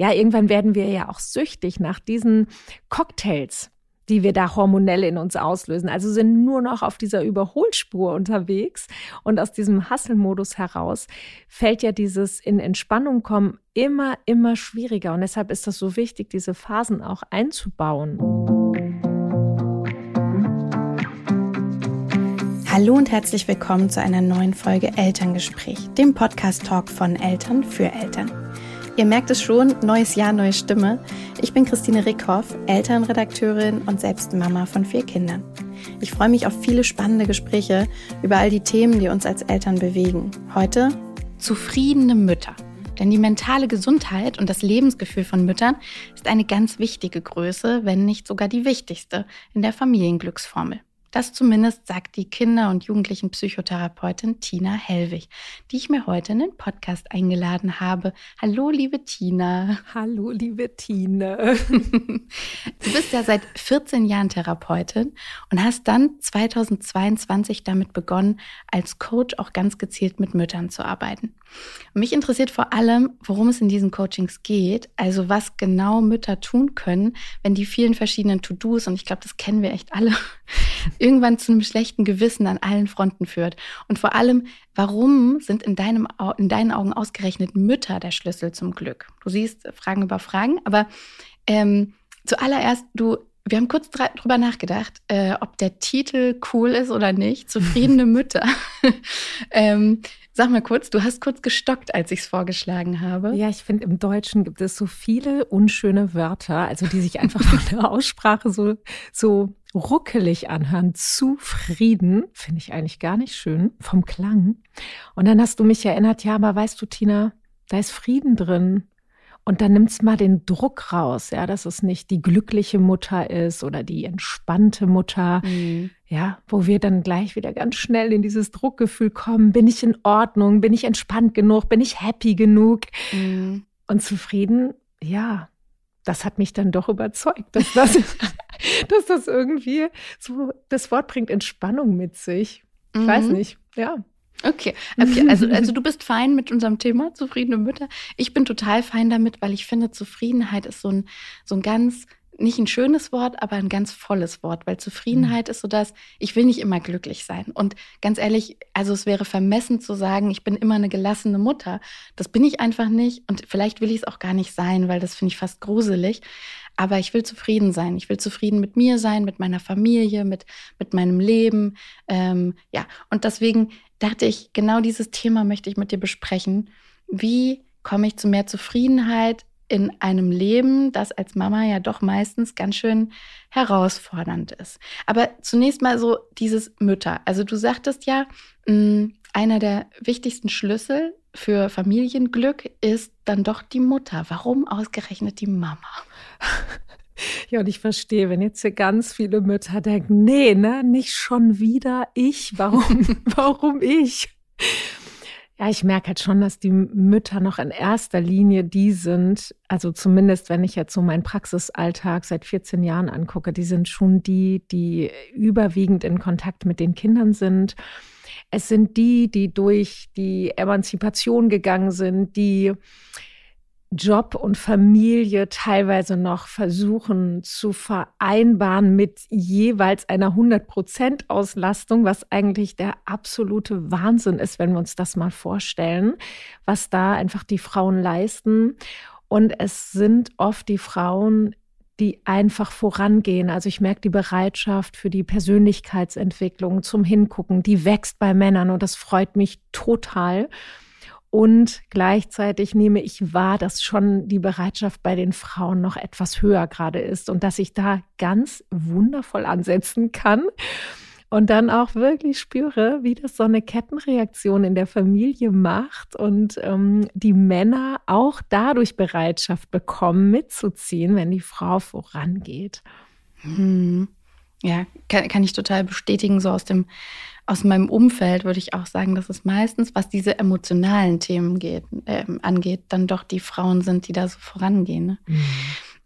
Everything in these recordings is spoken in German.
ja, irgendwann werden wir ja auch süchtig nach diesen Cocktails die wir da hormonell in uns auslösen. Also sind nur noch auf dieser Überholspur unterwegs. Und aus diesem Hasselmodus heraus fällt ja dieses in Entspannung kommen immer, immer schwieriger. Und deshalb ist das so wichtig, diese Phasen auch einzubauen. Hallo und herzlich willkommen zu einer neuen Folge Elterngespräch, dem Podcast-Talk von Eltern für Eltern. Ihr merkt es schon, neues Jahr, neue Stimme. Ich bin Christine Rickhoff, Elternredakteurin und selbst Mama von vier Kindern. Ich freue mich auf viele spannende Gespräche über all die Themen, die uns als Eltern bewegen. Heute zufriedene Mütter. Denn die mentale Gesundheit und das Lebensgefühl von Müttern ist eine ganz wichtige Größe, wenn nicht sogar die wichtigste in der Familienglücksformel. Das zumindest sagt die Kinder- und Jugendlichenpsychotherapeutin Tina Hellwig, die ich mir heute in den Podcast eingeladen habe. Hallo, liebe Tina. Hallo, liebe Tine. du bist ja seit 14 Jahren Therapeutin und hast dann 2022 damit begonnen, als Coach auch ganz gezielt mit Müttern zu arbeiten. Und mich interessiert vor allem, worum es in diesen Coachings geht, also was genau Mütter tun können, wenn die vielen verschiedenen To-Dos, und ich glaube, das kennen wir echt alle, irgendwann zu einem schlechten Gewissen an allen Fronten führt. Und vor allem, warum sind in, deinem, in deinen Augen ausgerechnet Mütter der Schlüssel zum Glück? Du siehst Fragen über Fragen, aber ähm, zuallererst, du wir haben kurz drüber nachgedacht, äh, ob der Titel cool ist oder nicht. Zufriedene Mütter. ähm, Sag mal kurz, du hast kurz gestockt, als ich es vorgeschlagen habe. Ja, ich finde, im Deutschen gibt es so viele unschöne Wörter, also die sich einfach von der Aussprache so, so ruckelig anhören. Zufrieden finde ich eigentlich gar nicht schön vom Klang. Und dann hast du mich erinnert, ja, aber weißt du, Tina, da ist Frieden drin. Und dann nimmt's mal den Druck raus, ja, dass es nicht die glückliche Mutter ist oder die entspannte Mutter, mhm. ja, wo wir dann gleich wieder ganz schnell in dieses Druckgefühl kommen. Bin ich in Ordnung? Bin ich entspannt genug? Bin ich happy genug? Mhm. Und zufrieden? Ja, das hat mich dann doch überzeugt, dass das, dass das irgendwie so, das Wort bringt Entspannung mit sich. Ich mhm. weiß nicht, ja. Okay, okay. Also, also du bist fein mit unserem Thema, zufriedene Mütter. Ich bin total fein damit, weil ich finde, Zufriedenheit ist so ein, so ein ganz, nicht ein schönes Wort, aber ein ganz volles Wort, weil Zufriedenheit mhm. ist so das, ich will nicht immer glücklich sein. Und ganz ehrlich, also es wäre vermessen zu sagen, ich bin immer eine gelassene Mutter. Das bin ich einfach nicht und vielleicht will ich es auch gar nicht sein, weil das finde ich fast gruselig. Aber ich will zufrieden sein. Ich will zufrieden mit mir sein, mit meiner Familie, mit, mit meinem Leben. Ähm, ja, und deswegen dachte ich, genau dieses Thema möchte ich mit dir besprechen. Wie komme ich zu mehr Zufriedenheit in einem Leben, das als Mama ja doch meistens ganz schön herausfordernd ist. Aber zunächst mal so dieses Mütter. Also du sagtest ja, mm, einer der wichtigsten Schlüssel für Familienglück ist dann doch die Mutter. Warum ausgerechnet die Mama? Ja, und ich verstehe, wenn jetzt hier ganz viele Mütter denken, nee, ne, nicht schon wieder ich. Warum, warum ich? Ja, ich merke halt schon, dass die Mütter noch in erster Linie die sind, also zumindest wenn ich jetzt so meinen Praxisalltag seit 14 Jahren angucke, die sind schon die, die überwiegend in Kontakt mit den Kindern sind. Es sind die, die durch die Emanzipation gegangen sind, die Job und Familie teilweise noch versuchen zu vereinbaren mit jeweils einer 100% Auslastung, was eigentlich der absolute Wahnsinn ist, wenn wir uns das mal vorstellen, was da einfach die Frauen leisten. Und es sind oft die Frauen, die einfach vorangehen. Also ich merke die Bereitschaft für die Persönlichkeitsentwicklung zum Hingucken, die wächst bei Männern und das freut mich total. Und gleichzeitig nehme ich wahr, dass schon die Bereitschaft bei den Frauen noch etwas höher gerade ist und dass ich da ganz wundervoll ansetzen kann und dann auch wirklich spüre, wie das so eine Kettenreaktion in der Familie macht und ähm, die Männer auch dadurch Bereitschaft bekommen, mitzuziehen, wenn die Frau vorangeht. Hm. Ja, kann, kann ich total bestätigen, so aus dem aus meinem Umfeld würde ich auch sagen, dass es meistens, was diese emotionalen Themen geht, äh, angeht, dann doch die Frauen sind, die da so vorangehen. Ne? Mhm.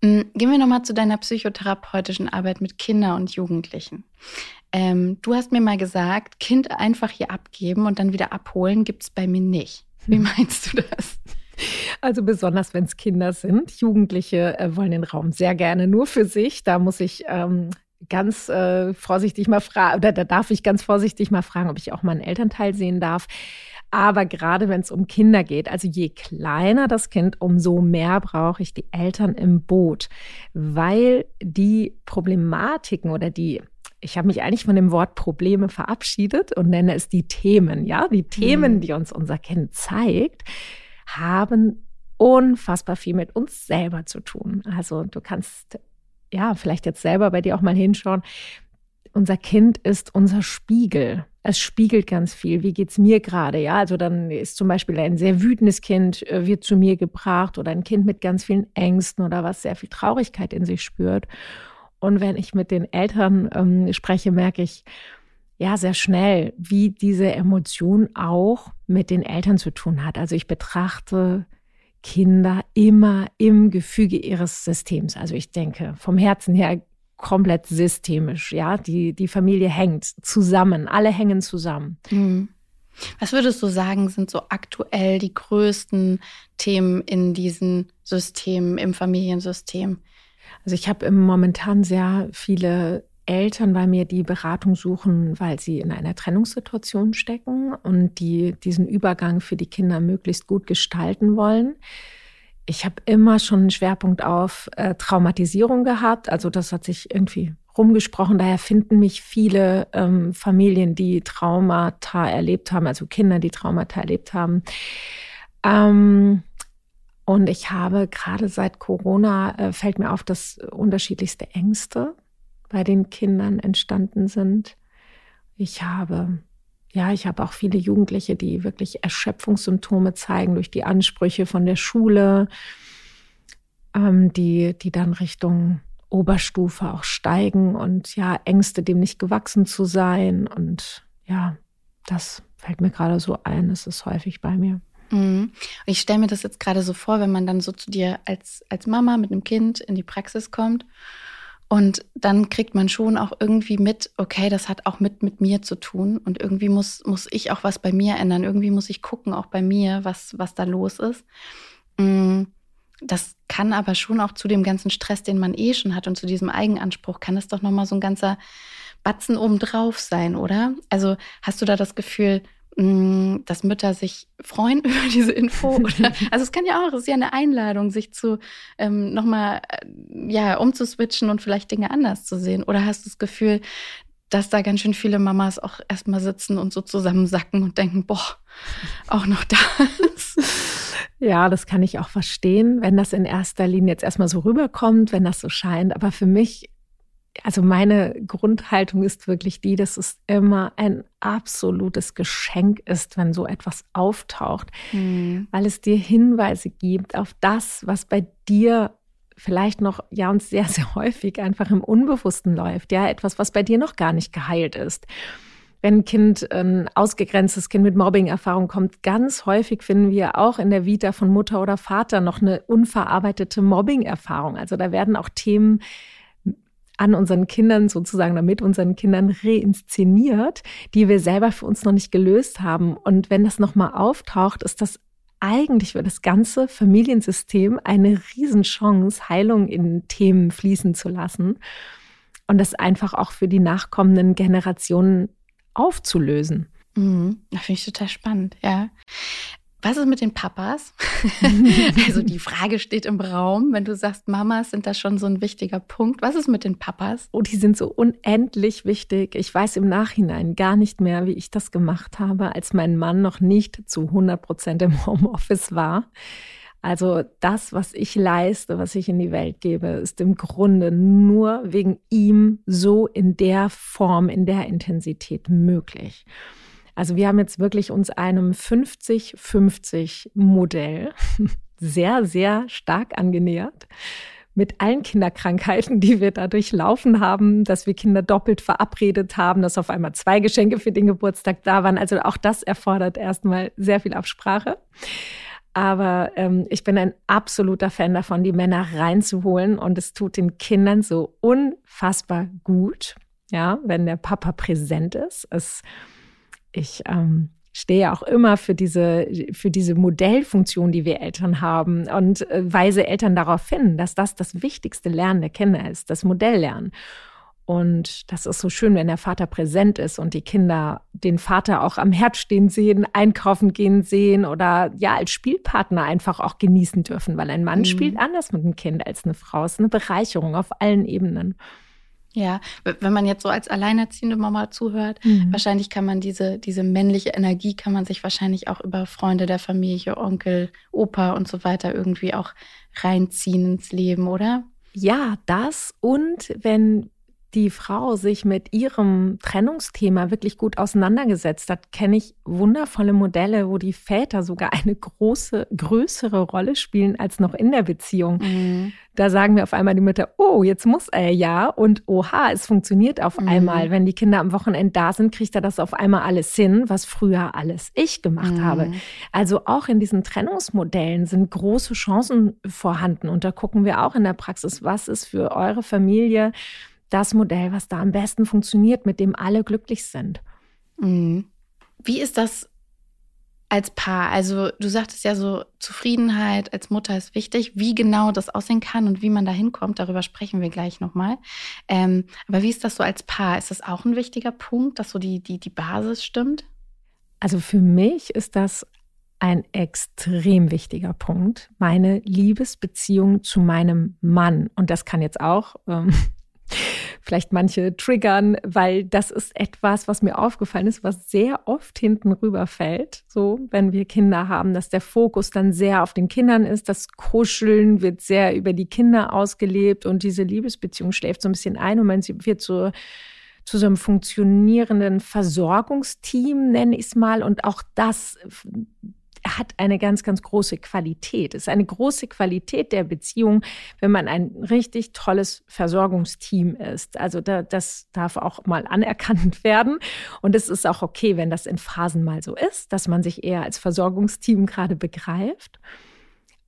Mm, gehen wir nochmal zu deiner psychotherapeutischen Arbeit mit Kindern und Jugendlichen. Ähm, du hast mir mal gesagt, Kind einfach hier abgeben und dann wieder abholen gibt es bei mir nicht. Wie meinst du das? Also besonders, wenn es Kinder sind. Jugendliche äh, wollen den Raum sehr gerne nur für sich. Da muss ich ähm, ganz äh, vorsichtig mal fragen, oder da darf ich ganz vorsichtig mal fragen, ob ich auch mal einen Elternteil sehen darf. Aber gerade wenn es um Kinder geht, also je kleiner das Kind, umso mehr brauche ich die Eltern im Boot, weil die Problematiken oder die ich habe mich eigentlich von dem Wort Probleme verabschiedet und nenne es die Themen. Ja, die Themen, mhm. die uns unser Kind zeigt, haben unfassbar viel mit uns selber zu tun. Also du kannst ja vielleicht jetzt selber bei dir auch mal hinschauen. Unser Kind ist unser Spiegel. Es spiegelt ganz viel. Wie geht's mir gerade? Ja, also dann ist zum Beispiel ein sehr wütendes Kind äh, wird zu mir gebracht oder ein Kind mit ganz vielen Ängsten oder was sehr viel Traurigkeit in sich spürt. Und wenn ich mit den Eltern ähm, spreche, merke ich ja sehr schnell, wie diese Emotion auch mit den Eltern zu tun hat. Also ich betrachte Kinder immer im Gefüge ihres Systems. Also ich denke vom Herzen her komplett systemisch. Ja, die, die Familie hängt zusammen, alle hängen zusammen. Mhm. Was würdest du sagen, sind so aktuell die größten Themen in diesen Systemen, im Familiensystem? Also ich habe momentan sehr viele Eltern bei mir, die Beratung suchen, weil sie in einer Trennungssituation stecken und die diesen Übergang für die Kinder möglichst gut gestalten wollen. Ich habe immer schon einen Schwerpunkt auf äh, Traumatisierung gehabt. Also das hat sich irgendwie rumgesprochen. Daher finden mich viele ähm, Familien, die Traumata erlebt haben, also Kinder, die Traumata erlebt haben. Ähm, und ich habe gerade seit Corona, äh, fällt mir auf, dass unterschiedlichste Ängste bei den Kindern entstanden sind. Ich habe, ja, ich habe auch viele Jugendliche, die wirklich Erschöpfungssymptome zeigen durch die Ansprüche von der Schule, ähm, die, die dann Richtung Oberstufe auch steigen und ja, Ängste, dem nicht gewachsen zu sein. Und ja, das fällt mir gerade so ein, das ist häufig bei mir. Mhm. Ich stelle mir das jetzt gerade so vor, wenn man dann so zu dir als, als Mama mit einem Kind in die Praxis kommt und dann kriegt man schon auch irgendwie mit, okay, das hat auch mit, mit mir zu tun und irgendwie muss, muss ich auch was bei mir ändern. Irgendwie muss ich gucken, auch bei mir, was, was da los ist. Mhm. Das kann aber schon auch zu dem ganzen Stress, den man eh schon hat und zu diesem Eigenanspruch, kann es doch nochmal so ein ganzer Batzen obendrauf sein, oder? Also hast du da das Gefühl, Mm, dass Mütter sich freuen über diese Info. Oder, also es kann ja auch, es ist ja eine Einladung, sich zu ähm, nochmal äh, ja, umzuswitchen und vielleicht Dinge anders zu sehen. Oder hast du das Gefühl, dass da ganz schön viele Mamas auch erstmal sitzen und so zusammensacken und denken, boah, auch noch das. Ja, das kann ich auch verstehen, wenn das in erster Linie jetzt erstmal so rüberkommt, wenn das so scheint. Aber für mich also meine Grundhaltung ist wirklich die, dass es immer ein absolutes Geschenk ist, wenn so etwas auftaucht, mhm. weil es dir Hinweise gibt auf das, was bei dir vielleicht noch, ja, und sehr, sehr häufig einfach im Unbewussten läuft, ja, etwas, was bei dir noch gar nicht geheilt ist. Wenn ein Kind, ein ausgegrenztes Kind mit Mobbing-Erfahrung kommt, ganz häufig finden wir auch in der Vita von Mutter oder Vater noch eine unverarbeitete Mobbing-Erfahrung. Also da werden auch Themen an unseren Kindern sozusagen, damit unseren Kindern reinszeniert, die wir selber für uns noch nicht gelöst haben. Und wenn das nochmal auftaucht, ist das eigentlich für das ganze Familiensystem eine Riesenchance, Heilung in Themen fließen zu lassen und das einfach auch für die nachkommenden Generationen aufzulösen. Mhm. Das finde ich total spannend, ja. Was ist mit den Papas? also die Frage steht im Raum, wenn du sagst, Mamas sind da schon so ein wichtiger Punkt. Was ist mit den Papas? Oh, die sind so unendlich wichtig. Ich weiß im Nachhinein gar nicht mehr, wie ich das gemacht habe, als mein Mann noch nicht zu 100 Prozent im Homeoffice war. Also das, was ich leiste, was ich in die Welt gebe, ist im Grunde nur wegen ihm so in der Form, in der Intensität möglich. Also wir haben jetzt wirklich uns einem 50-50 Modell sehr, sehr stark angenähert mit allen Kinderkrankheiten, die wir dadurch laufen haben, dass wir Kinder doppelt verabredet haben, dass auf einmal zwei Geschenke für den Geburtstag da waren. Also auch das erfordert erstmal sehr viel Absprache. Aber ähm, ich bin ein absoluter Fan davon, die Männer reinzuholen und es tut den Kindern so unfassbar gut, ja, wenn der Papa präsent ist. Es ich ähm, stehe auch immer für diese, für diese Modellfunktion, die wir Eltern haben und äh, weise Eltern darauf hin, dass das das wichtigste Lernen der Kinder ist, das Modelllernen. Und das ist so schön, wenn der Vater präsent ist und die Kinder den Vater auch am Herd stehen sehen, einkaufen gehen sehen oder ja, als Spielpartner einfach auch genießen dürfen, weil ein Mann mhm. spielt anders mit einem Kind als eine Frau. Es ist eine Bereicherung auf allen Ebenen. Ja, wenn man jetzt so als alleinerziehende Mama zuhört, mhm. wahrscheinlich kann man diese, diese männliche Energie kann man sich wahrscheinlich auch über Freunde der Familie, Onkel, Opa und so weiter irgendwie auch reinziehen ins Leben, oder? Ja, das und wenn die Frau sich mit ihrem Trennungsthema wirklich gut auseinandergesetzt hat, kenne ich wundervolle Modelle, wo die Väter sogar eine große, größere Rolle spielen als noch in der Beziehung. Mhm. Da sagen wir auf einmal die Mütter, oh, jetzt muss er ja und oha, es funktioniert auf mhm. einmal. Wenn die Kinder am Wochenende da sind, kriegt er das auf einmal alles hin, was früher alles ich gemacht mhm. habe. Also auch in diesen Trennungsmodellen sind große Chancen vorhanden. Und da gucken wir auch in der Praxis, was ist für eure Familie das Modell, was da am besten funktioniert, mit dem alle glücklich sind. Mhm. Wie ist das als Paar? Also du sagtest ja so, Zufriedenheit als Mutter ist wichtig. Wie genau das aussehen kann und wie man da hinkommt, darüber sprechen wir gleich nochmal. Ähm, aber wie ist das so als Paar? Ist das auch ein wichtiger Punkt, dass so die, die, die Basis stimmt? Also für mich ist das ein extrem wichtiger Punkt, meine Liebesbeziehung zu meinem Mann. Und das kann jetzt auch ähm, vielleicht manche triggern, weil das ist etwas, was mir aufgefallen ist, was sehr oft hinten rüberfällt. So, wenn wir Kinder haben, dass der Fokus dann sehr auf den Kindern ist. Das Kuscheln wird sehr über die Kinder ausgelebt und diese Liebesbeziehung schläft so ein bisschen ein und man wird so zu so einem funktionierenden Versorgungsteam, nenne ich es mal. Und auch das hat eine ganz, ganz große Qualität. Es ist eine große Qualität der Beziehung, wenn man ein richtig tolles Versorgungsteam ist. Also da, das darf auch mal anerkannt werden. Und es ist auch okay, wenn das in Phasen mal so ist, dass man sich eher als Versorgungsteam gerade begreift.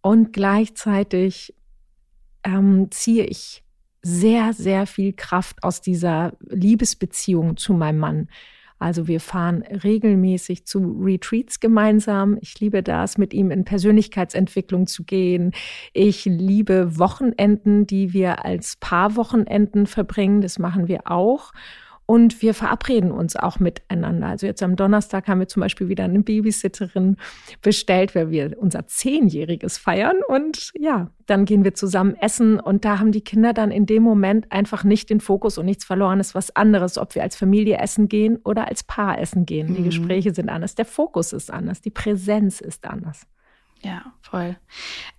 Und gleichzeitig ähm, ziehe ich sehr, sehr viel Kraft aus dieser Liebesbeziehung zu meinem Mann. Also wir fahren regelmäßig zu Retreats gemeinsam. Ich liebe das, mit ihm in Persönlichkeitsentwicklung zu gehen. Ich liebe Wochenenden, die wir als Paarwochenenden verbringen. Das machen wir auch. Und wir verabreden uns auch miteinander. Also jetzt am Donnerstag haben wir zum Beispiel wieder eine Babysitterin bestellt, weil wir unser Zehnjähriges feiern. Und ja, dann gehen wir zusammen essen. Und da haben die Kinder dann in dem Moment einfach nicht den Fokus und nichts verloren. Ist was anderes, ob wir als Familie essen gehen oder als Paar essen gehen. Die mhm. Gespräche sind anders, der Fokus ist anders, die Präsenz ist anders. Ja, voll.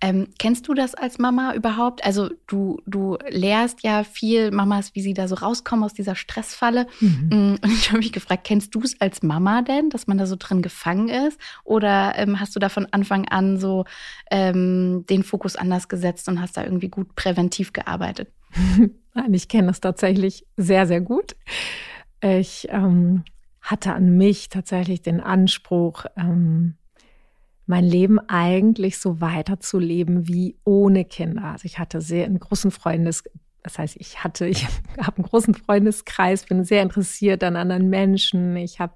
Ähm, kennst du das als Mama überhaupt? Also du, du lehrst ja viel Mamas, wie sie da so rauskommen aus dieser Stressfalle. Mhm. Mm, und ich habe mich gefragt, kennst du es als Mama denn, dass man da so drin gefangen ist? Oder ähm, hast du da von Anfang an so ähm, den Fokus anders gesetzt und hast da irgendwie gut präventiv gearbeitet? Nein, ich kenne das tatsächlich sehr, sehr gut. Ich ähm, hatte an mich tatsächlich den Anspruch, ähm, mein Leben eigentlich so weiterzuleben wie ohne Kinder. Also ich hatte sehr einen großen Freundes, das heißt, ich hatte, ich habe einen großen Freundeskreis, bin sehr interessiert an anderen Menschen. Ich habe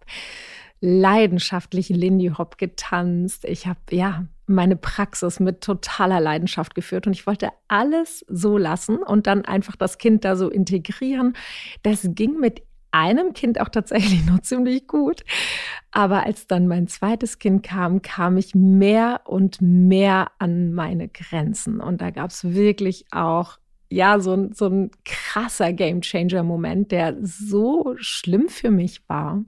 leidenschaftlich Lindy Hop getanzt. Ich habe ja meine Praxis mit totaler Leidenschaft geführt und ich wollte alles so lassen und dann einfach das Kind da so integrieren. Das ging mit einem Kind auch tatsächlich noch ziemlich gut. Aber als dann mein zweites Kind kam, kam ich mehr und mehr an meine Grenzen. Und da gab es wirklich auch ja, so, ein, so ein krasser Gamechanger-Moment, der so schlimm für mich war.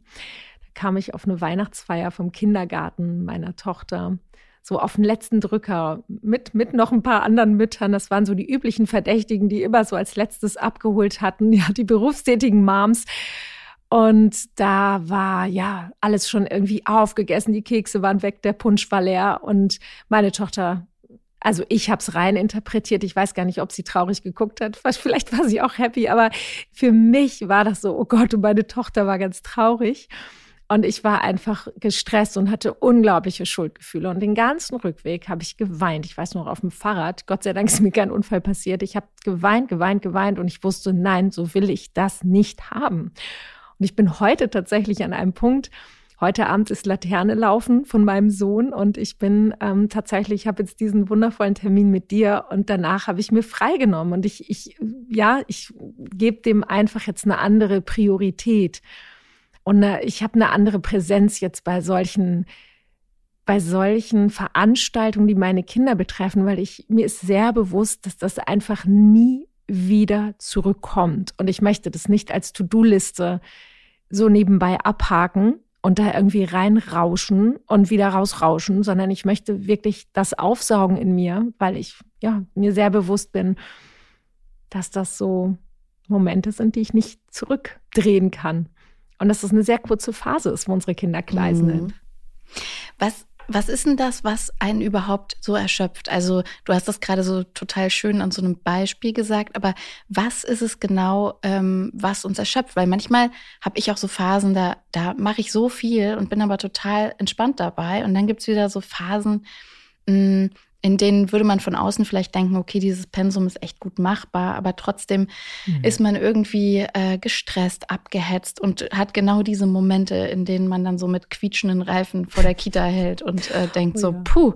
Da kam ich auf eine Weihnachtsfeier vom Kindergarten meiner Tochter so auf den letzten Drücker mit, mit noch ein paar anderen Müttern. Das waren so die üblichen Verdächtigen, die immer so als letztes abgeholt hatten, ja, die berufstätigen Moms. Und da war ja alles schon irgendwie aufgegessen, die Kekse waren weg, der Punsch war leer und meine Tochter also ich habe es rein interpretiert. Ich weiß gar nicht, ob sie traurig geguckt hat. Vielleicht war sie auch happy, aber für mich war das so, oh Gott, und meine Tochter war ganz traurig. Und ich war einfach gestresst und hatte unglaubliche Schuldgefühle. Und den ganzen Rückweg habe ich geweint. Ich weiß noch auf dem Fahrrad. Gott sei Dank ist mir kein Unfall passiert. Ich habe geweint, geweint, geweint und ich wusste, nein, so will ich das nicht haben. Und ich bin heute tatsächlich an einem Punkt, Heute Abend ist Laterne laufen von meinem Sohn und ich bin ähm, tatsächlich, ich habe jetzt diesen wundervollen Termin mit dir und danach habe ich mir freigenommen und ich, ich ja, ich gebe dem einfach jetzt eine andere Priorität und eine, ich habe eine andere Präsenz jetzt bei solchen bei solchen Veranstaltungen, die meine Kinder betreffen, weil ich mir ist sehr bewusst, dass das einfach nie wieder zurückkommt und ich möchte das nicht als To-Do-Liste so nebenbei abhaken, und da irgendwie reinrauschen und wieder rausrauschen, sondern ich möchte wirklich das aufsaugen in mir, weil ich ja mir sehr bewusst bin, dass das so Momente sind, die ich nicht zurückdrehen kann. Und dass das eine sehr kurze Phase ist, wo unsere Kinder klein mhm. sind. Was was ist denn das, was einen überhaupt so erschöpft? Also du hast das gerade so total schön an so einem Beispiel gesagt, aber was ist es genau, ähm, was uns erschöpft? Weil manchmal habe ich auch so Phasen, da, da mache ich so viel und bin aber total entspannt dabei. Und dann gibt's wieder so Phasen, mh, mm, in denen würde man von außen vielleicht denken, okay, dieses Pensum ist echt gut machbar, aber trotzdem mhm. ist man irgendwie äh, gestresst, abgehetzt und hat genau diese Momente, in denen man dann so mit quietschenden Reifen vor der Kita hält und äh, denkt oh, so, ja. puh,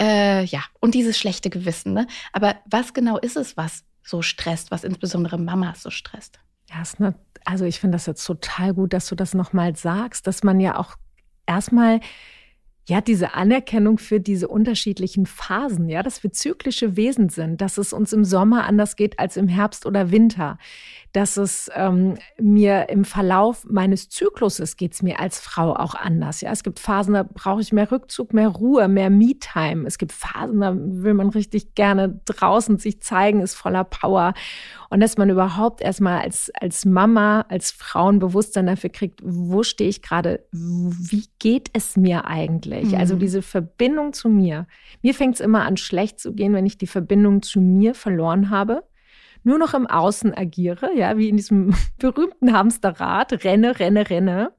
äh, ja, und dieses schlechte Gewissen. Ne? Aber was genau ist es, was so stresst, was insbesondere Mamas so stresst? Ja, ist ne, also ich finde das jetzt total gut, dass du das nochmal sagst, dass man ja auch erstmal ja, diese Anerkennung für diese unterschiedlichen Phasen, ja, dass wir zyklische Wesen sind, dass es uns im Sommer anders geht als im Herbst oder Winter, dass es ähm, mir im Verlauf meines Zykluses geht es mir als Frau auch anders. Ja, es gibt Phasen, da brauche ich mehr Rückzug, mehr Ruhe, mehr Me-Time. Es gibt Phasen, da will man richtig gerne draußen sich zeigen, ist voller Power. Und dass man überhaupt erstmal als, als Mama, als Frauenbewusstsein dafür kriegt, wo stehe ich gerade, wie geht es mir eigentlich? Mhm. Also diese Verbindung zu mir. Mir fängt es immer an, schlecht zu gehen, wenn ich die Verbindung zu mir verloren habe nur noch im Außen agiere, ja, wie in diesem berühmten Hamsterrad, renne, renne, renne.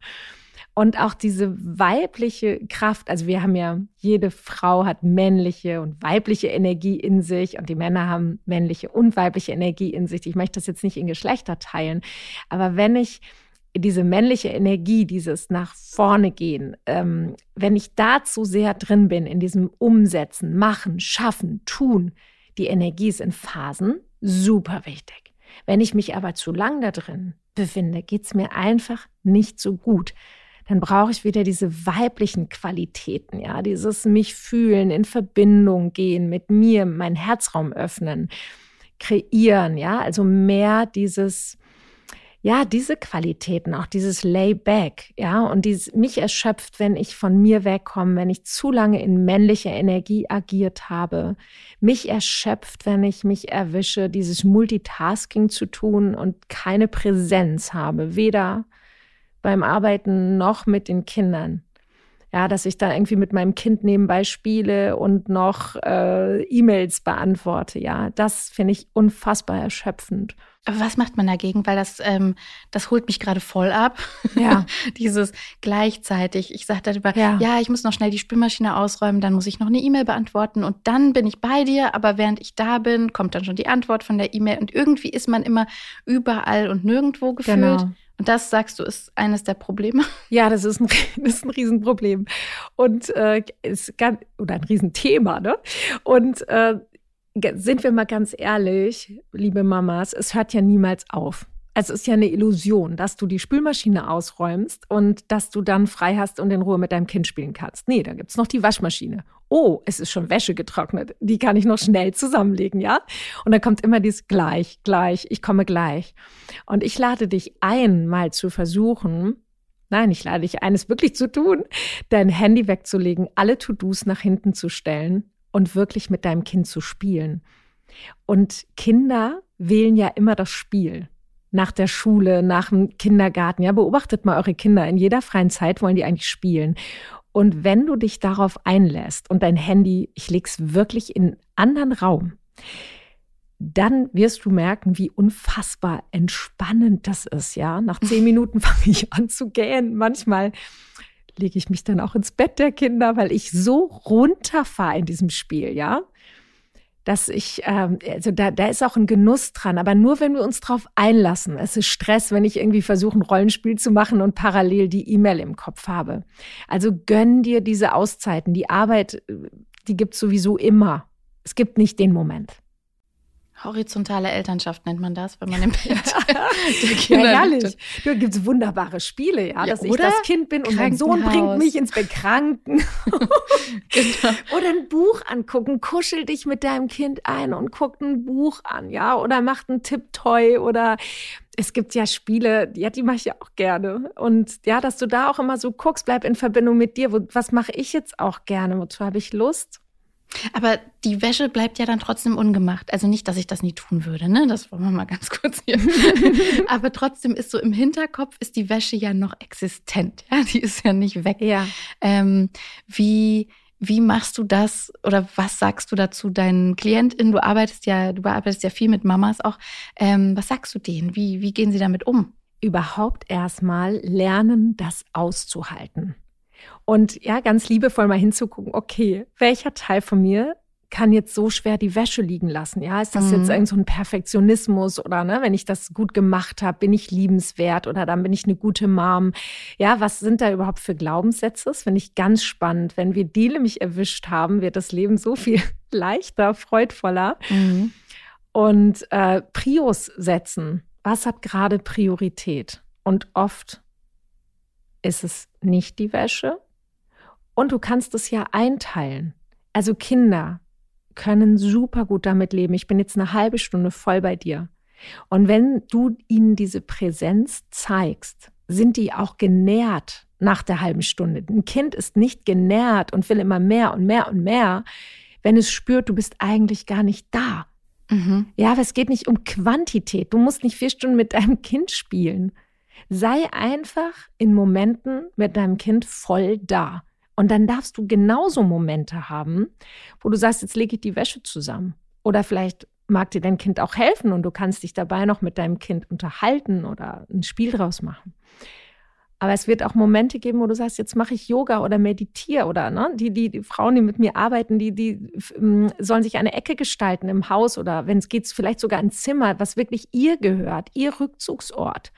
Und auch diese weibliche Kraft, also wir haben ja, jede Frau hat männliche und weibliche Energie in sich und die Männer haben männliche und weibliche Energie in sich. Ich möchte das jetzt nicht in Geschlechter teilen, aber wenn ich diese männliche Energie, dieses nach vorne gehen, ähm, wenn ich da zu sehr drin bin, in diesem Umsetzen, Machen, Schaffen, Tun, die Energie ist in Phasen super wichtig. Wenn ich mich aber zu lang da drin befinde, geht es mir einfach nicht so gut dann brauche ich wieder diese weiblichen Qualitäten, ja, dieses mich fühlen, in Verbindung gehen mit mir, meinen Herzraum öffnen, kreieren, ja, also mehr dieses ja, diese Qualitäten, auch dieses Layback, ja, und dieses mich erschöpft, wenn ich von mir wegkomme, wenn ich zu lange in männlicher Energie agiert habe, mich erschöpft, wenn ich mich erwische, dieses Multitasking zu tun und keine Präsenz habe, weder beim Arbeiten noch mit den Kindern. Ja, dass ich da irgendwie mit meinem Kind nebenbei spiele und noch äh, E-Mails beantworte. Ja, das finde ich unfassbar erschöpfend. Aber was macht man dagegen? Weil das, ähm, das holt mich gerade voll ab. Ja. Dieses gleichzeitig. Ich sage darüber, ja. ja, ich muss noch schnell die Spülmaschine ausräumen, dann muss ich noch eine E-Mail beantworten und dann bin ich bei dir. Aber während ich da bin, kommt dann schon die Antwort von der E-Mail. Und irgendwie ist man immer überall und nirgendwo gefühlt. Genau. Und das, sagst du, ist eines der Probleme? Ja, das ist ein, das ist ein Riesenproblem. Und äh, ist ganz, oder ein Riesenthema, ne? Und äh, sind wir mal ganz ehrlich, liebe Mamas, es hört ja niemals auf. Es ist ja eine Illusion, dass du die Spülmaschine ausräumst und dass du dann frei hast und in Ruhe mit deinem Kind spielen kannst. Nee, da gibt's noch die Waschmaschine. Oh, es ist schon Wäsche getrocknet. Die kann ich noch schnell zusammenlegen, ja? Und dann kommt immer dieses gleich, gleich, ich komme gleich. Und ich lade dich ein, mal zu versuchen, Nein, ich lade dich ein, es wirklich zu tun, dein Handy wegzulegen, alle To-Dos nach hinten zu stellen und wirklich mit deinem Kind zu spielen. Und Kinder wählen ja immer das Spiel. Nach der Schule, nach dem Kindergarten. Ja, beobachtet mal eure Kinder. In jeder freien Zeit wollen die eigentlich spielen. Und wenn du dich darauf einlässt und dein Handy, ich leg's wirklich in einen anderen Raum, dann wirst du merken, wie unfassbar entspannend das ist, ja. Nach zehn Minuten fange ich an zu gähnen. Manchmal lege ich mich dann auch ins Bett der Kinder, weil ich so runterfahre in diesem Spiel, ja. Dass ich, ähm, also da, da ist auch ein Genuss dran, aber nur wenn wir uns drauf einlassen. Es ist Stress, wenn ich irgendwie versuche, ein Rollenspiel zu machen und parallel die E-Mail im Kopf habe. Also gönn dir diese Auszeiten. Die Arbeit, die gibt's sowieso immer. Es gibt nicht den Moment. Horizontale Elternschaft nennt man das, wenn man im Bett der Kinder ja, herrlich. Da gibt es wunderbare Spiele, ja, ja dass ich das Kind bin und mein Sohn bringt mich ins Bekranken. genau. Oder ein Buch angucken, kuschel dich mit deinem Kind ein und guck ein Buch an, ja, oder macht ein Tipptoy oder es gibt ja Spiele, ja, die mache ich ja auch gerne. Und ja, dass du da auch immer so guckst, bleib in Verbindung mit dir. Wo, was mache ich jetzt auch gerne? Wozu habe ich Lust? Aber die Wäsche bleibt ja dann trotzdem ungemacht. Also nicht, dass ich das nie tun würde, ne? Das wollen wir mal ganz kurz hier. Aber trotzdem ist so im Hinterkopf ist die Wäsche ja noch existent. Ja, die ist ja nicht weg. Ja. Ähm, wie, wie machst du das oder was sagst du dazu deinen KlientInnen? Du arbeitest ja, du arbeitest ja viel mit Mamas auch. Ähm, was sagst du denen? Wie, wie gehen sie damit um? Überhaupt erstmal lernen, das auszuhalten. Und ja, ganz liebevoll mal hinzugucken, okay, welcher Teil von mir kann jetzt so schwer die Wäsche liegen lassen? Ja, ist das mhm. jetzt irgend so ein Perfektionismus oder ne, wenn ich das gut gemacht habe, bin ich liebenswert oder dann bin ich eine gute Mom? Ja, was sind da überhaupt für Glaubenssätze? Das finde ich ganz spannend. Wenn wir die nämlich erwischt haben, wird das Leben so viel leichter, freudvoller. Mhm. Und äh, Prios setzen. Was hat gerade Priorität? Und oft ist es nicht die Wäsche. Und du kannst es ja einteilen. Also Kinder können super gut damit leben. Ich bin jetzt eine halbe Stunde voll bei dir. Und wenn du ihnen diese Präsenz zeigst, sind die auch genährt nach der halben Stunde. Ein Kind ist nicht genährt und will immer mehr und mehr und mehr, wenn es spürt, du bist eigentlich gar nicht da. Mhm. Ja, aber es geht nicht um Quantität. Du musst nicht vier Stunden mit deinem Kind spielen. Sei einfach in Momenten mit deinem Kind voll da. Und dann darfst du genauso Momente haben, wo du sagst, jetzt lege ich die Wäsche zusammen. Oder vielleicht mag dir dein Kind auch helfen und du kannst dich dabei noch mit deinem Kind unterhalten oder ein Spiel draus machen. Aber es wird auch Momente geben, wo du sagst, jetzt mache ich Yoga oder meditiere oder ne? die, die, die Frauen, die mit mir arbeiten, die, die sollen sich eine Ecke gestalten im Haus oder wenn es geht, vielleicht sogar ein Zimmer, was wirklich ihr gehört, ihr Rückzugsort.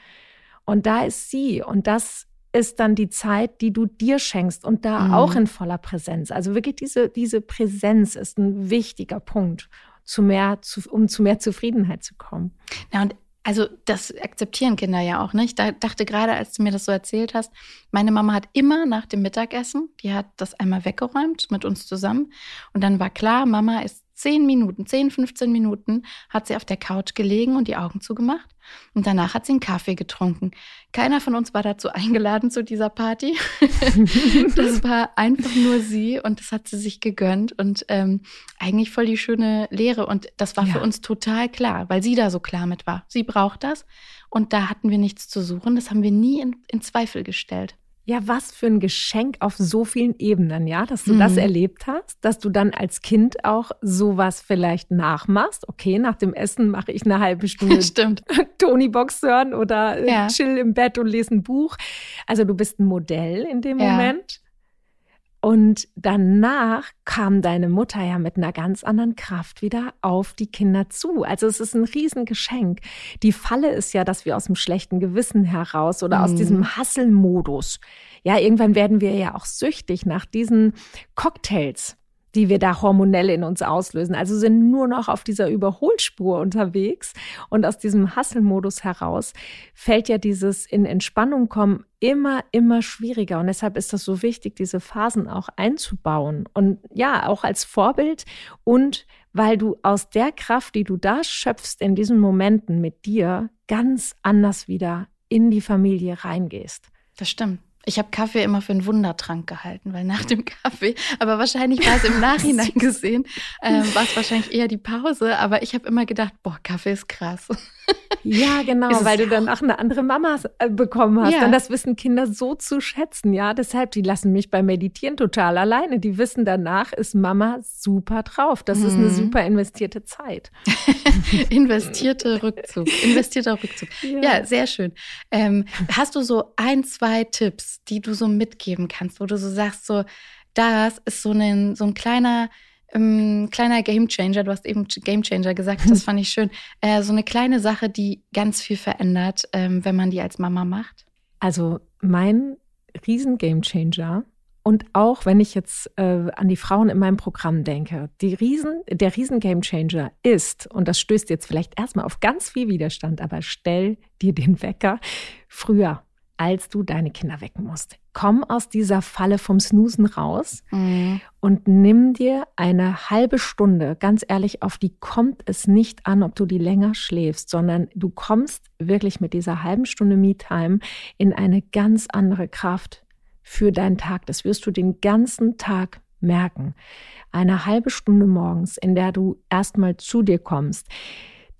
Und da ist sie. Und das ist dann die Zeit, die du dir schenkst und da mhm. auch in voller Präsenz. Also wirklich diese, diese Präsenz ist ein wichtiger Punkt, zu mehr, zu, um zu mehr Zufriedenheit zu kommen. Ja, und also das akzeptieren Kinder ja auch nicht. Da dachte gerade, als du mir das so erzählt hast, meine Mama hat immer nach dem Mittagessen, die hat das einmal weggeräumt mit uns zusammen. Und dann war klar, Mama ist zehn Minuten, zehn, 15 Minuten hat sie auf der Couch gelegen und die Augen zugemacht. Und danach hat sie einen Kaffee getrunken. Keiner von uns war dazu eingeladen zu dieser Party. das war einfach nur sie und das hat sie sich gegönnt und ähm, eigentlich voll die schöne Lehre. Und das war ja. für uns total klar, weil sie da so klar mit war. Sie braucht das und da hatten wir nichts zu suchen. Das haben wir nie in, in Zweifel gestellt. Ja, was für ein Geschenk auf so vielen Ebenen, ja, dass du mhm. das erlebt hast, dass du dann als Kind auch sowas vielleicht nachmachst. Okay, nach dem Essen mache ich eine halbe Stunde Stimmt. Tony Box hören oder äh, ja. chill im Bett und lese ein Buch. Also du bist ein Modell in dem ja. Moment. Und danach kam deine Mutter ja mit einer ganz anderen Kraft wieder auf die Kinder zu. Also es ist ein Riesengeschenk. Die Falle ist ja, dass wir aus dem schlechten Gewissen heraus oder mhm. aus diesem Hasselmodus, ja, irgendwann werden wir ja auch süchtig nach diesen Cocktails die wir da hormonell in uns auslösen. Also sind nur noch auf dieser Überholspur unterwegs. Und aus diesem Hasselmodus heraus fällt ja dieses in Entspannung kommen immer, immer schwieriger. Und deshalb ist das so wichtig, diese Phasen auch einzubauen. Und ja, auch als Vorbild und weil du aus der Kraft, die du da schöpfst in diesen Momenten mit dir, ganz anders wieder in die Familie reingehst. Das stimmt. Ich habe Kaffee immer für einen Wundertrank gehalten, weil nach dem Kaffee, aber wahrscheinlich war es im Nachhinein gesehen, ähm, war es wahrscheinlich eher die Pause, aber ich habe immer gedacht, boah, Kaffee ist krass. Ja, genau, weil du dann auch eine andere Mama äh, bekommen hast. Ja. Und das wissen Kinder so zu schätzen, ja. Deshalb, die lassen mich beim Meditieren total alleine. Die wissen danach, ist Mama super drauf. Das mhm. ist eine mhm. super investierte Zeit. Investierte Rückzug. Investierter Rückzug. Ja, ja sehr schön. Ähm, hast du so ein, zwei Tipps, die du so mitgeben kannst, wo du so sagst, so, das ist so ein, so ein kleiner ähm, kleiner Gamechanger, du hast eben Gamechanger gesagt, das fand ich schön. Äh, so eine kleine Sache, die ganz viel verändert, ähm, wenn man die als Mama macht. Also mein riesen Gamechanger und auch wenn ich jetzt äh, an die Frauen in meinem Programm denke, die Riesen, der riesen Gamechanger ist, und das stößt jetzt vielleicht erstmal auf ganz viel Widerstand, aber stell dir den Wecker früher als du deine Kinder wecken musst. Komm aus dieser Falle vom Snoosen raus mhm. und nimm dir eine halbe Stunde, ganz ehrlich, auf die kommt es nicht an, ob du die länger schläfst, sondern du kommst wirklich mit dieser halben Stunde Me-Time in eine ganz andere Kraft für deinen Tag. Das wirst du den ganzen Tag merken. Eine halbe Stunde morgens, in der du erstmal zu dir kommst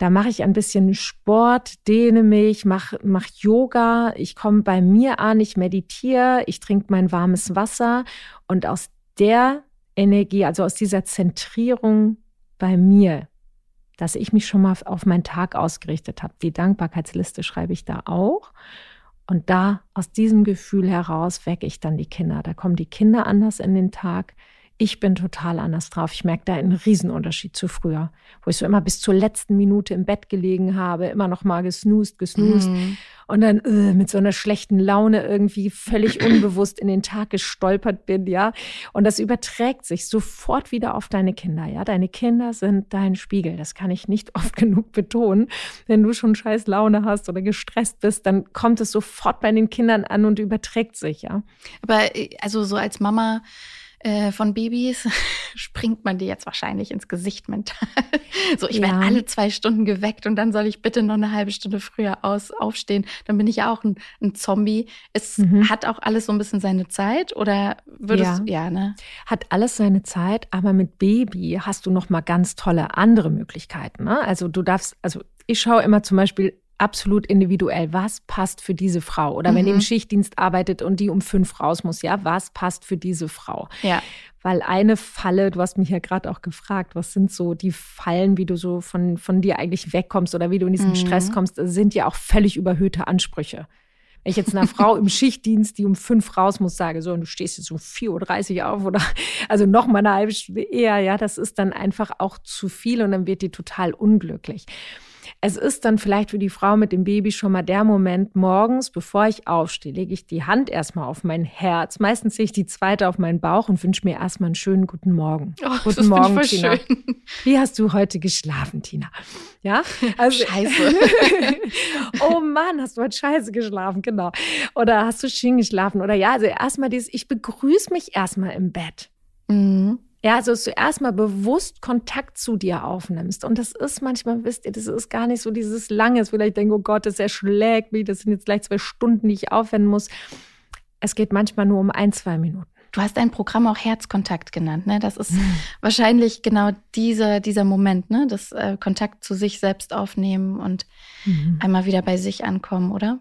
da mache ich ein bisschen Sport, dehne mich, mache mach Yoga, ich komme bei mir an, ich meditiere, ich trinke mein warmes Wasser und aus der Energie, also aus dieser Zentrierung bei mir, dass ich mich schon mal auf meinen Tag ausgerichtet habe. Die Dankbarkeitsliste schreibe ich da auch. Und da aus diesem Gefühl heraus wecke ich dann die Kinder. Da kommen die Kinder anders in den Tag ich bin total anders drauf. Ich merke da einen Riesenunterschied zu früher, wo ich so immer bis zur letzten Minute im Bett gelegen habe, immer noch mal gesnoost, gesnoost mhm. und dann äh, mit so einer schlechten Laune irgendwie völlig unbewusst in den Tag gestolpert bin, ja. Und das überträgt sich sofort wieder auf deine Kinder, ja. Deine Kinder sind dein Spiegel. Das kann ich nicht oft genug betonen. Wenn du schon scheiß Laune hast oder gestresst bist, dann kommt es sofort bei den Kindern an und überträgt sich, ja. Aber äh, also so als Mama äh, von Babys springt man dir jetzt wahrscheinlich ins Gesicht mental. so, ich ja. werde alle zwei Stunden geweckt und dann soll ich bitte noch eine halbe Stunde früher aus, aufstehen. Dann bin ich ja auch ein, ein Zombie. Es mhm. hat auch alles so ein bisschen seine Zeit oder würdest ja. du, ja, ne? Hat alles seine Zeit, aber mit Baby hast du noch mal ganz tolle andere Möglichkeiten. Ne? Also du darfst, also ich schaue immer zum Beispiel absolut individuell. Was passt für diese Frau? Oder mhm. wenn die im Schichtdienst arbeitet und die um fünf raus muss, ja, was passt für diese Frau? Ja. Weil eine Falle, du hast mich ja gerade auch gefragt, was sind so die Fallen, wie du so von, von dir eigentlich wegkommst oder wie du in diesen mhm. Stress kommst, sind ja auch völlig überhöhte Ansprüche. Wenn ich jetzt einer Frau im Schichtdienst, die um fünf raus muss, sage, so, und du stehst jetzt um 4.30 Uhr auf oder also noch mal eine halbe Stunde eher, ja, das ist dann einfach auch zu viel und dann wird die total unglücklich. Es ist dann vielleicht für die Frau mit dem Baby schon mal der Moment morgens, bevor ich aufstehe, lege ich die Hand erstmal auf mein Herz. Meistens sehe ich die zweite auf meinen Bauch und wünsche mir erstmal einen schönen guten Morgen. Oh, guten Morgen, Tina. Schön. Wie hast du heute geschlafen, Tina? Ja? Also, scheiße. oh Mann, hast du heute scheiße geschlafen, genau. Oder hast du schön geschlafen? Oder ja, also erstmal dieses, ich begrüße mich erstmal im Bett. Mhm. Ja, also dass du erstmal bewusst Kontakt zu dir aufnimmst. Und das ist manchmal, wisst ihr, das ist gar nicht so dieses lange, vielleicht denke, oh Gott, das erschlägt mich, das sind jetzt gleich zwei Stunden, die ich aufwenden muss. Es geht manchmal nur um ein, zwei Minuten. Du hast dein Programm auch Herzkontakt genannt, ne? Das ist mhm. wahrscheinlich genau dieser, dieser Moment, ne? Das äh, Kontakt zu sich selbst aufnehmen und mhm. einmal wieder bei sich ankommen, oder?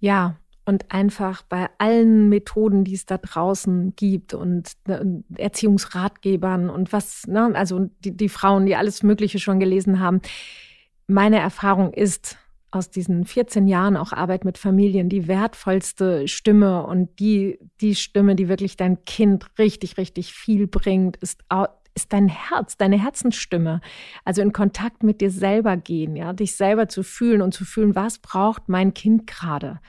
Ja, und einfach bei allen Methoden, die es da draußen gibt und ne, Erziehungsratgebern und was, ne, also die, die Frauen, die alles Mögliche schon gelesen haben. Meine Erfahrung ist aus diesen 14 Jahren auch Arbeit mit Familien die wertvollste Stimme und die, die Stimme, die wirklich dein Kind richtig, richtig viel bringt, ist ist dein Herz, deine Herzensstimme. Also in Kontakt mit dir selber gehen, ja, dich selber zu fühlen und zu fühlen, was braucht mein Kind gerade?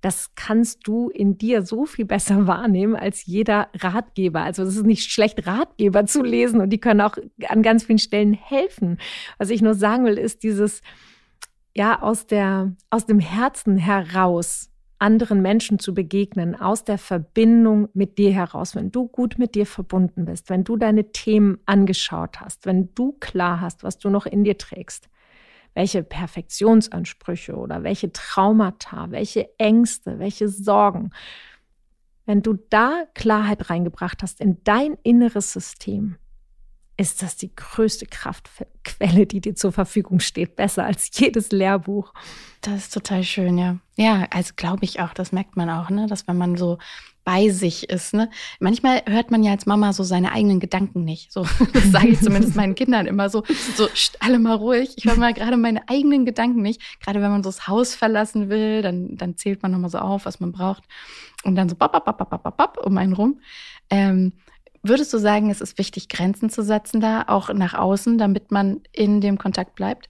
Das kannst du in dir so viel besser wahrnehmen als jeder Ratgeber. Also es ist nicht schlecht, Ratgeber zu lesen und die können auch an ganz vielen Stellen helfen. Was ich nur sagen will, ist dieses, ja, aus der, aus dem Herzen heraus anderen Menschen zu begegnen, aus der Verbindung mit dir heraus, wenn du gut mit dir verbunden bist, wenn du deine Themen angeschaut hast, wenn du klar hast, was du noch in dir trägst, welche Perfektionsansprüche oder welche Traumata, welche Ängste, welche Sorgen. Wenn du da Klarheit reingebracht hast in dein inneres System, ist das die größte Kraftquelle, die dir zur Verfügung steht, besser als jedes Lehrbuch. Das ist total schön, ja. Ja, also glaube ich auch, das merkt man auch, ne, dass wenn man so bei sich ist. Ne? Manchmal hört man ja als Mama so seine eigenen Gedanken nicht. So, das sage ich zumindest meinen Kindern immer so. So, alle mal ruhig. Ich höre mal gerade meine eigenen Gedanken nicht. Gerade wenn man so das Haus verlassen will, dann, dann zählt man nochmal so auf, was man braucht. Und dann so bap, bap, bap, bap, bap, bap, um einen rum. Ähm, Würdest du sagen, es ist wichtig, Grenzen zu setzen da, auch nach außen, damit man in dem Kontakt bleibt?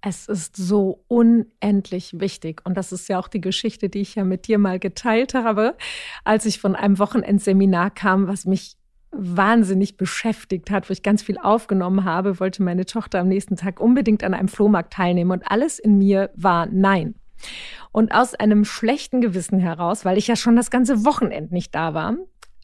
Es ist so unendlich wichtig. Und das ist ja auch die Geschichte, die ich ja mit dir mal geteilt habe, als ich von einem Wochenendseminar kam, was mich wahnsinnig beschäftigt hat, wo ich ganz viel aufgenommen habe, wollte meine Tochter am nächsten Tag unbedingt an einem Flohmarkt teilnehmen. Und alles in mir war Nein. Und aus einem schlechten Gewissen heraus, weil ich ja schon das ganze Wochenende nicht da war,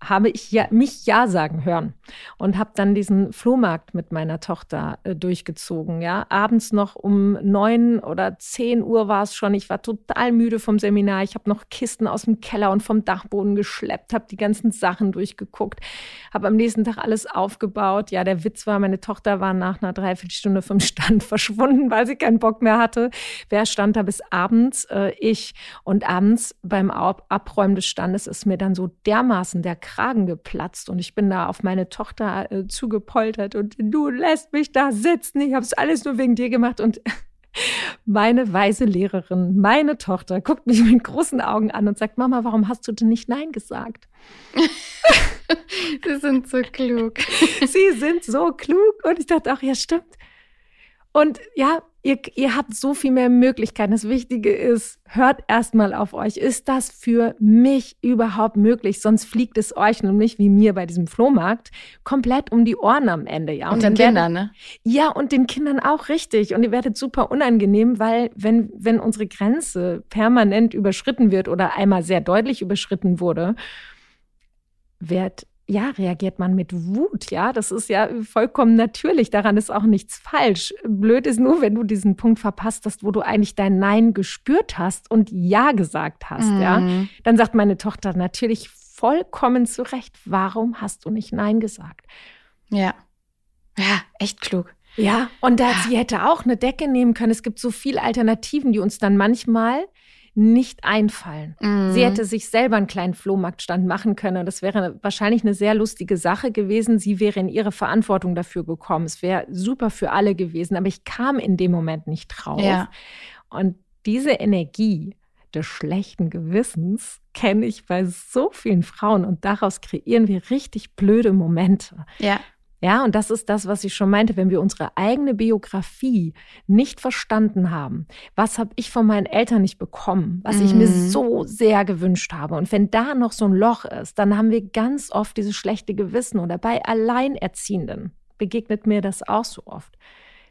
habe ich ja, mich Ja sagen hören und habe dann diesen Flohmarkt mit meiner Tochter äh, durchgezogen. Ja, abends noch um neun oder zehn Uhr war es schon. Ich war total müde vom Seminar. Ich habe noch Kisten aus dem Keller und vom Dachboden geschleppt, habe die ganzen Sachen durchgeguckt, habe am nächsten Tag alles aufgebaut. Ja, der Witz war, meine Tochter war nach einer Dreiviertelstunde vom Stand verschwunden, weil sie keinen Bock mehr hatte. Wer stand da bis abends? Äh, ich. Und abends beim Abräumen des Standes ist mir dann so dermaßen der Kragen geplatzt und ich bin da auf meine Tochter äh, zugepoltert und du lässt mich da sitzen. Ich habe es alles nur wegen dir gemacht und meine weise Lehrerin, meine Tochter, guckt mich mit großen Augen an und sagt, Mama, warum hast du denn nicht Nein gesagt? Sie sind so klug. Sie sind so klug. Und ich dachte auch, ja, stimmt. Und ja, ihr, ihr habt so viel mehr Möglichkeiten. Das Wichtige ist, hört erstmal auf euch. Ist das für mich überhaupt möglich? Sonst fliegt es euch nämlich, wie mir bei diesem Flohmarkt, komplett um die Ohren am Ende. Ja? Und, und den Kindern, ne? Ja, und den Kindern auch richtig. Und ihr werdet super unangenehm, weil wenn, wenn unsere Grenze permanent überschritten wird oder einmal sehr deutlich überschritten wurde, wird ja, reagiert man mit Wut, ja, das ist ja vollkommen natürlich, daran ist auch nichts falsch. Blöd ist nur, wenn du diesen Punkt verpasst hast, wo du eigentlich dein Nein gespürt hast und Ja gesagt hast, mhm. ja. Dann sagt meine Tochter natürlich vollkommen zu Recht, warum hast du nicht Nein gesagt? Ja. Ja, echt klug. Ja, und da, sie hätte auch eine Decke nehmen können. Es gibt so viele Alternativen, die uns dann manchmal nicht einfallen. Mhm. Sie hätte sich selber einen kleinen Flohmarktstand machen können. Das wäre wahrscheinlich eine sehr lustige Sache gewesen. Sie wäre in ihre Verantwortung dafür gekommen. Es wäre super für alle gewesen. Aber ich kam in dem Moment nicht drauf. Ja. Und diese Energie des schlechten Gewissens kenne ich bei so vielen Frauen und daraus kreieren wir richtig blöde Momente. Ja. Ja, und das ist das, was ich schon meinte, wenn wir unsere eigene Biografie nicht verstanden haben. Was habe ich von meinen Eltern nicht bekommen, was ich mir mhm. so sehr gewünscht habe? Und wenn da noch so ein Loch ist, dann haben wir ganz oft dieses schlechte Gewissen oder bei Alleinerziehenden begegnet mir das auch so oft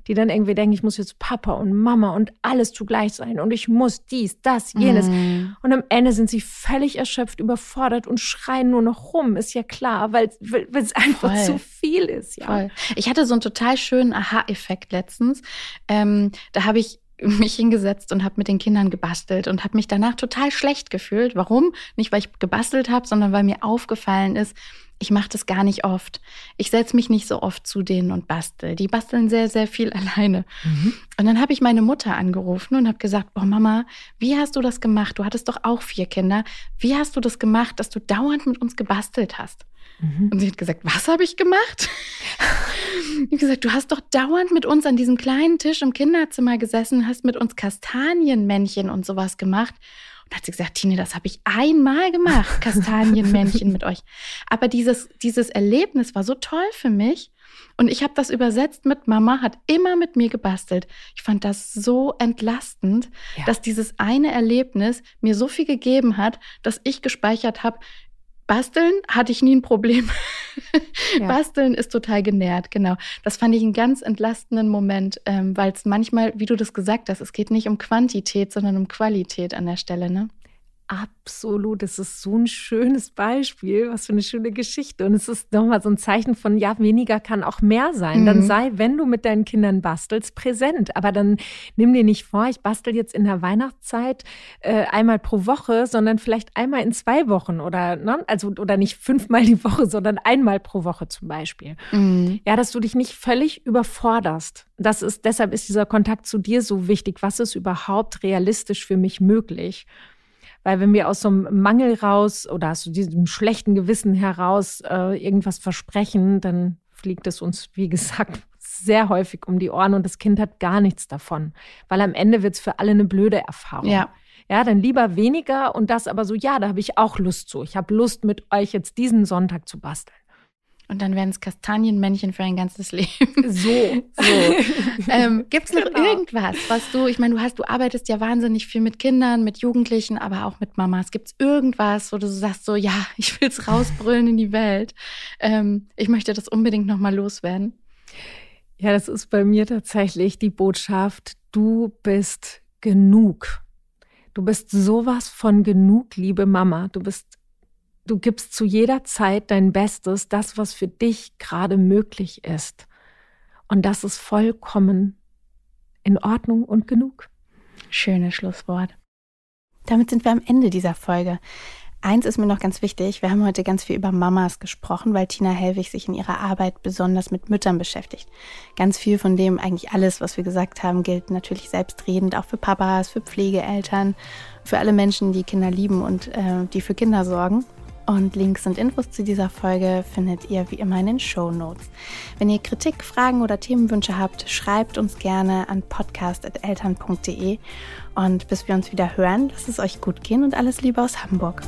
die dann irgendwie denken, ich muss jetzt Papa und Mama und alles zugleich sein und ich muss dies, das, jenes. Mm. Und am Ende sind sie völlig erschöpft, überfordert und schreien nur noch rum. Ist ja klar, weil es einfach Voll. zu viel ist. Ja. Voll. Ich hatte so einen total schönen Aha-Effekt letztens. Ähm, da habe ich mich hingesetzt und habe mit den Kindern gebastelt und habe mich danach total schlecht gefühlt. Warum? Nicht, weil ich gebastelt habe, sondern weil mir aufgefallen ist, ich mache das gar nicht oft. Ich setze mich nicht so oft zu denen und bastel. Die basteln sehr, sehr viel alleine. Mhm. Und dann habe ich meine Mutter angerufen und habe gesagt, oh Mama, wie hast du das gemacht? Du hattest doch auch vier Kinder. Wie hast du das gemacht, dass du dauernd mit uns gebastelt hast? Mhm. Und sie hat gesagt, was habe ich gemacht? ich habe gesagt, du hast doch dauernd mit uns an diesem kleinen Tisch im Kinderzimmer gesessen, hast mit uns Kastanienmännchen und sowas gemacht. Und hat sie gesagt, Tine, das habe ich einmal gemacht, Kastanienmännchen mit euch. Aber dieses, dieses Erlebnis war so toll für mich. Und ich habe das übersetzt mit Mama, hat immer mit mir gebastelt. Ich fand das so entlastend, ja. dass dieses eine Erlebnis mir so viel gegeben hat, dass ich gespeichert habe, Basteln hatte ich nie ein Problem. Ja. Basteln ist total genährt, genau. Das fand ich einen ganz entlastenden Moment, ähm, weil es manchmal, wie du das gesagt hast, es geht nicht um Quantität, sondern um Qualität an der Stelle, ne? Absolut, es ist so ein schönes Beispiel, was für eine schöne Geschichte. Und es ist nochmal so ein Zeichen von, ja, weniger kann auch mehr sein. Mhm. Dann sei, wenn du mit deinen Kindern bastelst, präsent. Aber dann nimm dir nicht vor, ich bastel jetzt in der Weihnachtszeit äh, einmal pro Woche, sondern vielleicht einmal in zwei Wochen oder, ne? also, oder nicht fünfmal die Woche, sondern einmal pro Woche zum Beispiel. Mhm. Ja, dass du dich nicht völlig überforderst. Das ist, deshalb ist dieser Kontakt zu dir so wichtig. Was ist überhaupt realistisch für mich möglich? Weil wenn wir aus so einem Mangel raus oder aus diesem schlechten Gewissen heraus äh, irgendwas versprechen, dann fliegt es uns, wie gesagt, sehr häufig um die Ohren und das Kind hat gar nichts davon. Weil am Ende wird es für alle eine blöde Erfahrung. Ja. Ja, dann lieber weniger und das aber so, ja, da habe ich auch Lust zu. Ich habe Lust, mit euch jetzt diesen Sonntag zu basteln. Und dann werden es Kastanienmännchen für ein ganzes Leben. So, so. ähm, Gibt es noch genau. irgendwas, was du, ich meine, du hast, du arbeitest ja wahnsinnig viel mit Kindern, mit Jugendlichen, aber auch mit Mamas. Gibt es irgendwas, wo du sagst, so, ja, ich will es rausbrüllen in die Welt. Ähm, ich möchte das unbedingt nochmal loswerden. Ja, das ist bei mir tatsächlich die Botschaft, du bist genug. Du bist sowas von genug, liebe Mama. Du bist Du gibst zu jeder Zeit dein Bestes, das, was für dich gerade möglich ist. Und das ist vollkommen in Ordnung und genug. Schönes Schlusswort. Damit sind wir am Ende dieser Folge. Eins ist mir noch ganz wichtig. Wir haben heute ganz viel über Mamas gesprochen, weil Tina Hellwig sich in ihrer Arbeit besonders mit Müttern beschäftigt. Ganz viel von dem, eigentlich alles, was wir gesagt haben, gilt natürlich selbstredend auch für Papas, für Pflegeeltern, für alle Menschen, die Kinder lieben und äh, die für Kinder sorgen. Und Links und Infos zu dieser Folge findet ihr wie immer in den Show Notes. Wenn ihr Kritik, Fragen oder Themenwünsche habt, schreibt uns gerne an podcast.eltern.de. Und bis wir uns wieder hören, lasst es euch gut gehen und alles Liebe aus Hamburg.